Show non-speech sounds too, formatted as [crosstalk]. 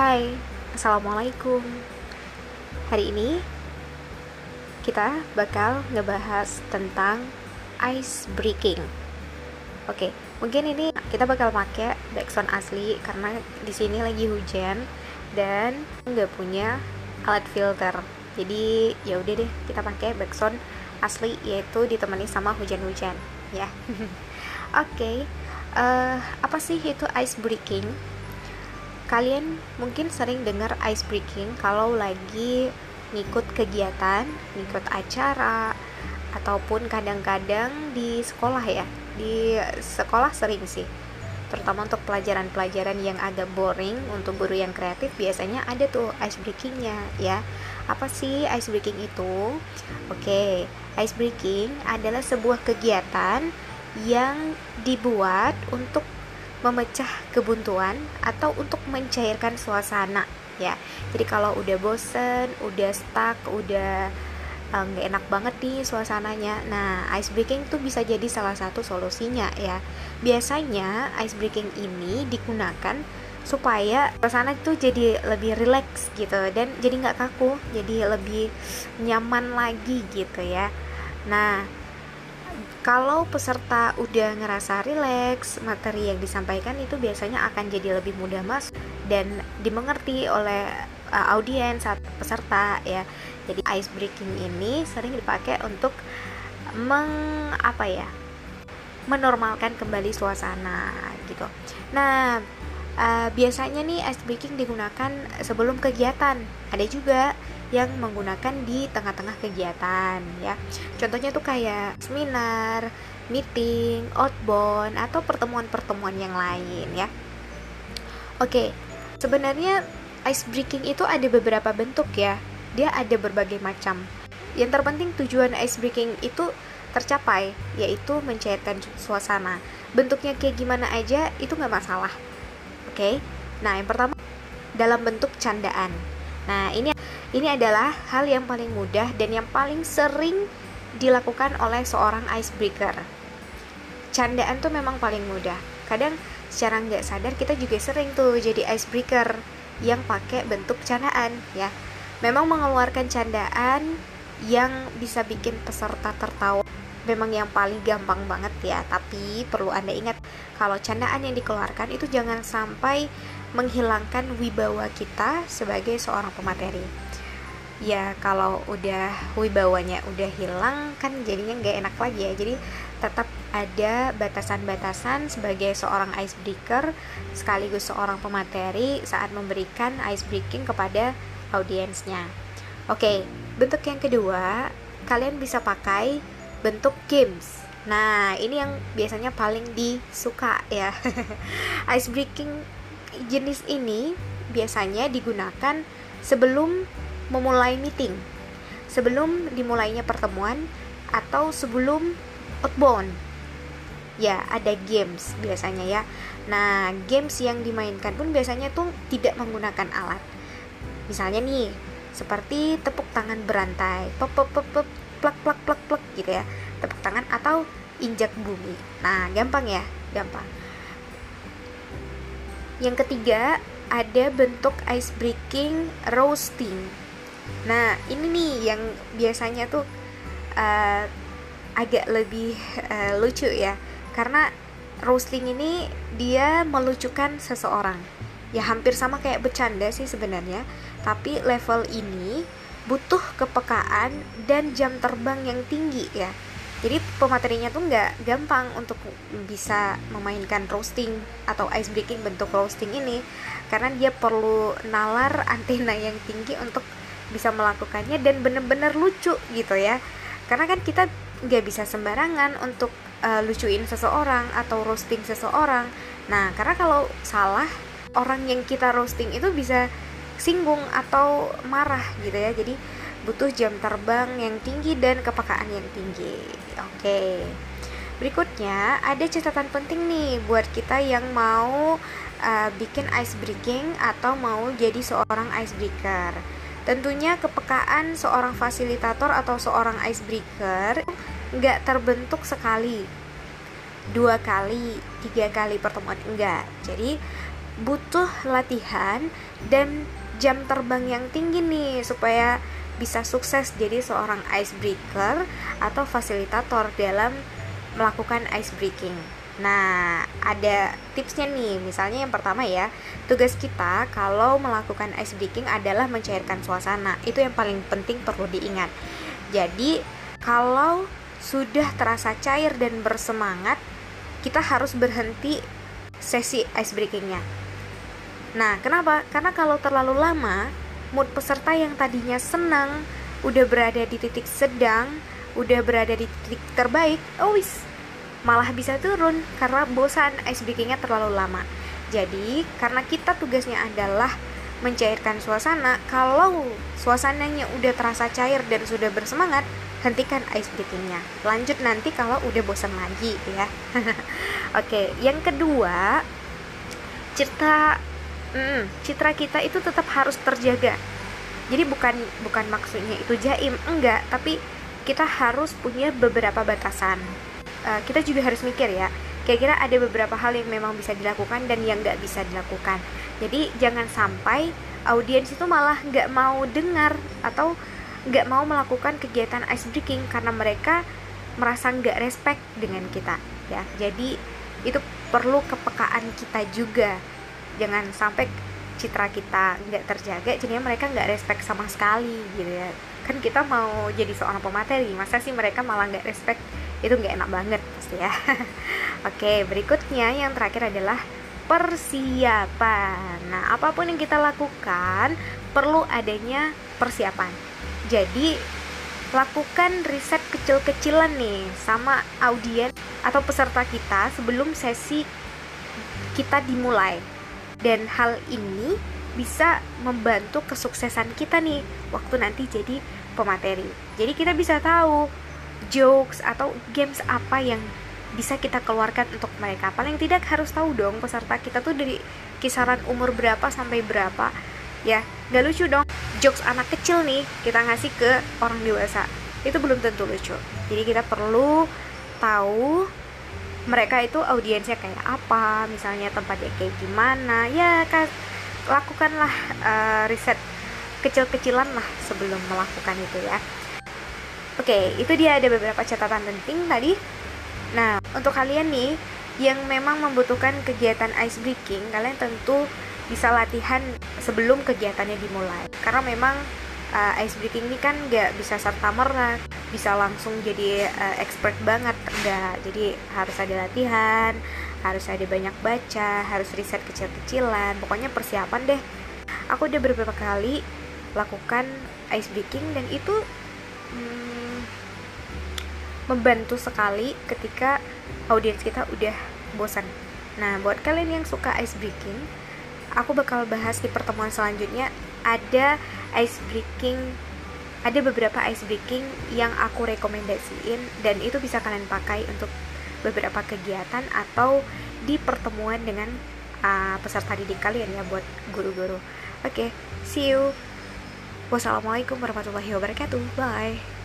Hai, Assalamualaikum Hari ini kita bakal ngebahas tentang ice breaking Oke, mungkin ini kita bakal pakai backsound asli karena di sini lagi hujan dan nggak punya alat filter. Jadi ya udah deh kita pakai backsound asli yaitu ditemani sama hujan-hujan ya. [laughs] Oke, eh, apa sih itu ice breaking? Kalian mungkin sering dengar ice breaking kalau lagi ngikut kegiatan, ngikut acara, ataupun kadang-kadang di sekolah ya. Di sekolah sering sih. Terutama untuk pelajaran-pelajaran yang agak boring untuk guru yang kreatif biasanya ada tuh ice breakingnya ya. Apa sih ice breaking itu? Oke, ice breaking adalah sebuah kegiatan yang dibuat untuk memecah kebuntuan atau untuk mencairkan suasana ya. Jadi kalau udah bosen udah stuck udah eh, nggak uh, enak banget nih suasananya nah ice breaking tuh bisa jadi salah satu solusinya ya. Biasanya ice breaking ini digunakan supaya suasana itu jadi lebih rileks gitu dan jadi nggak kaku jadi lebih nyaman lagi gitu ya. Nah kalau peserta udah ngerasa rileks, materi yang disampaikan itu biasanya akan jadi lebih mudah masuk dan dimengerti oleh uh, audiens atau peserta ya. Jadi ice breaking ini sering dipakai untuk meng apa ya? menormalkan kembali suasana gitu. Nah, uh, biasanya nih ice breaking digunakan sebelum kegiatan. Ada juga yang menggunakan di tengah-tengah kegiatan ya. Contohnya tuh kayak seminar meeting outbound atau pertemuan-pertemuan yang lain ya. Oke sebenarnya ice breaking itu ada beberapa bentuk ya. Dia ada berbagai macam. Yang terpenting tujuan ice breaking itu tercapai yaitu mencairkan suasana. Bentuknya kayak gimana aja itu nggak masalah. Oke? Nah yang pertama dalam bentuk candaan. Nah ini ini adalah hal yang paling mudah dan yang paling sering dilakukan oleh seorang icebreaker. Candaan tuh memang paling mudah. Kadang secara nggak sadar kita juga sering tuh jadi icebreaker yang pakai bentuk candaan ya. Memang mengeluarkan candaan yang bisa bikin peserta tertawa memang yang paling gampang banget ya tapi perlu anda ingat kalau candaan yang dikeluarkan itu jangan sampai menghilangkan wibawa kita sebagai seorang pemateri ya kalau udah wibawanya udah hilang kan jadinya nggak enak lagi ya. Jadi tetap ada batasan-batasan sebagai seorang icebreaker sekaligus seorang pemateri saat memberikan ice breaking kepada audiensnya. Oke bentuk yang kedua kalian bisa pakai bentuk games. Nah ini yang biasanya paling disuka ya. [laughs] Ice breaking jenis ini biasanya digunakan sebelum memulai meeting. Sebelum dimulainya pertemuan atau sebelum outbound. Ya ada games biasanya ya. Nah games yang dimainkan pun biasanya tuh tidak menggunakan alat. Misalnya nih seperti tepuk tangan berantai pep pep pep, pep plak plak plak plak gitu ya. Tepuk tangan atau injak bumi. Nah gampang ya gampang. Yang ketiga ada bentuk ice breaking roasting Nah, ini nih yang biasanya tuh uh, agak lebih uh, lucu ya, karena roasting ini dia melucukan seseorang. Ya hampir sama kayak bercanda sih sebenarnya, tapi level ini butuh kepekaan dan jam terbang yang tinggi ya. Jadi pematerinya tuh nggak gampang untuk bisa memainkan roasting atau ice breaking bentuk roasting ini karena dia perlu nalar [laughs] antena yang tinggi untuk bisa melakukannya dan bener-bener lucu gitu ya. Karena kan kita nggak bisa sembarangan untuk uh, lucuin seseorang atau roasting seseorang. Nah karena kalau salah orang yang kita roasting itu bisa singgung atau marah gitu ya. Jadi butuh jam terbang yang tinggi dan kepekaan yang tinggi. Oke. Berikutnya ada catatan penting nih buat kita yang mau uh, bikin ice breaking atau mau jadi seorang icebreaker Tentunya kepekaan seorang fasilitator atau seorang icebreaker nggak terbentuk sekali, dua kali, tiga kali pertemuan enggak. Jadi butuh latihan dan jam terbang yang tinggi nih supaya bisa sukses jadi seorang icebreaker atau fasilitator dalam melakukan ice breaking. Nah, ada tipsnya nih. Misalnya yang pertama ya, tugas kita kalau melakukan ice breaking adalah mencairkan suasana. Itu yang paling penting perlu diingat. Jadi, kalau sudah terasa cair dan bersemangat, kita harus berhenti sesi ice breakingnya. Nah, kenapa? Karena kalau terlalu lama, mood peserta yang tadinya senang, udah berada di titik sedang, udah berada di titik terbaik, oh malah bisa turun karena bosan ice breakingnya terlalu lama. Jadi, karena kita tugasnya adalah mencairkan suasana, kalau suasananya udah terasa cair dan sudah bersemangat, hentikan ice breakingnya. Lanjut nanti kalau udah bosan lagi ya. [laughs] Oke, yang kedua, cerita mm, citra kita itu tetap harus terjaga. Jadi bukan bukan maksudnya itu jaim, enggak, tapi kita harus punya beberapa batasan uh, kita juga harus mikir ya kira-kira ada beberapa hal yang memang bisa dilakukan dan yang nggak bisa dilakukan. Jadi jangan sampai audiens itu malah nggak mau dengar atau nggak mau melakukan kegiatan ice breaking karena mereka merasa nggak respect dengan kita ya. Jadi itu perlu kepekaan kita juga. Jangan sampai citra kita nggak terjaga jadinya mereka nggak respect sama sekali gitu ya. Kan kita mau jadi seorang pemateri masa sih mereka malah nggak respect itu nggak enak banget pasti ya. [laughs] Oke berikutnya yang terakhir adalah persiapan. Nah apa pun yang kita lakukan perlu adanya persiapan. Jadi lakukan riset kecil-kecilan nih sama audiens atau peserta kita sebelum sesi kita dimulai. Dan hal ini bisa membantu kesuksesan kita nih waktu nanti jadi pemateri. Jadi kita bisa tahu jokes atau games apa yang bisa kita keluarkan untuk mereka. Paling tidak harus tahu dong peserta kita tuh dari kisaran umur berapa sampai berapa. Ya nggak lucu dong. Jokes anak kecil nih kita ngasih ke orang dewasa. Itu belum tentu lucu. Jadi kita perlu tahu mereka itu audiensnya kayak apa misalnya tempatnya kayak gimana. Ya kan lakukanlah uh, riset kecil-kecilan lah sebelum melakukan itu ya Oke, itu dia ada beberapa catatan penting tadi. Nah, untuk kalian nih yang memang membutuhkan kegiatan ice breaking, kalian tentu bisa latihan sebelum kegiatannya dimulai. Karena memang uh, ice breaking ini kan nggak bisa serta merta bisa langsung jadi uh, expert banget enggak. Jadi harus ada latihan, harus ada banyak baca, harus riset kecil-kecilan. Pokoknya persiapan deh. Aku udah beberapa kali lakukan ice breaking dan itu hmm, membantu sekali ketika audiens kita udah bosan. Nah, buat kalian yang suka ice breaking, aku bakal bahas di pertemuan selanjutnya ada ice breaking ada beberapa ice breaking yang aku rekomendasiin dan itu bisa kalian pakai untuk beberapa kegiatan atau di pertemuan dengan uh, peserta didik kalian ya buat guru-guru. Oke, okay, see you. Wassalamualaikum warahmatullahi wabarakatuh. Bye.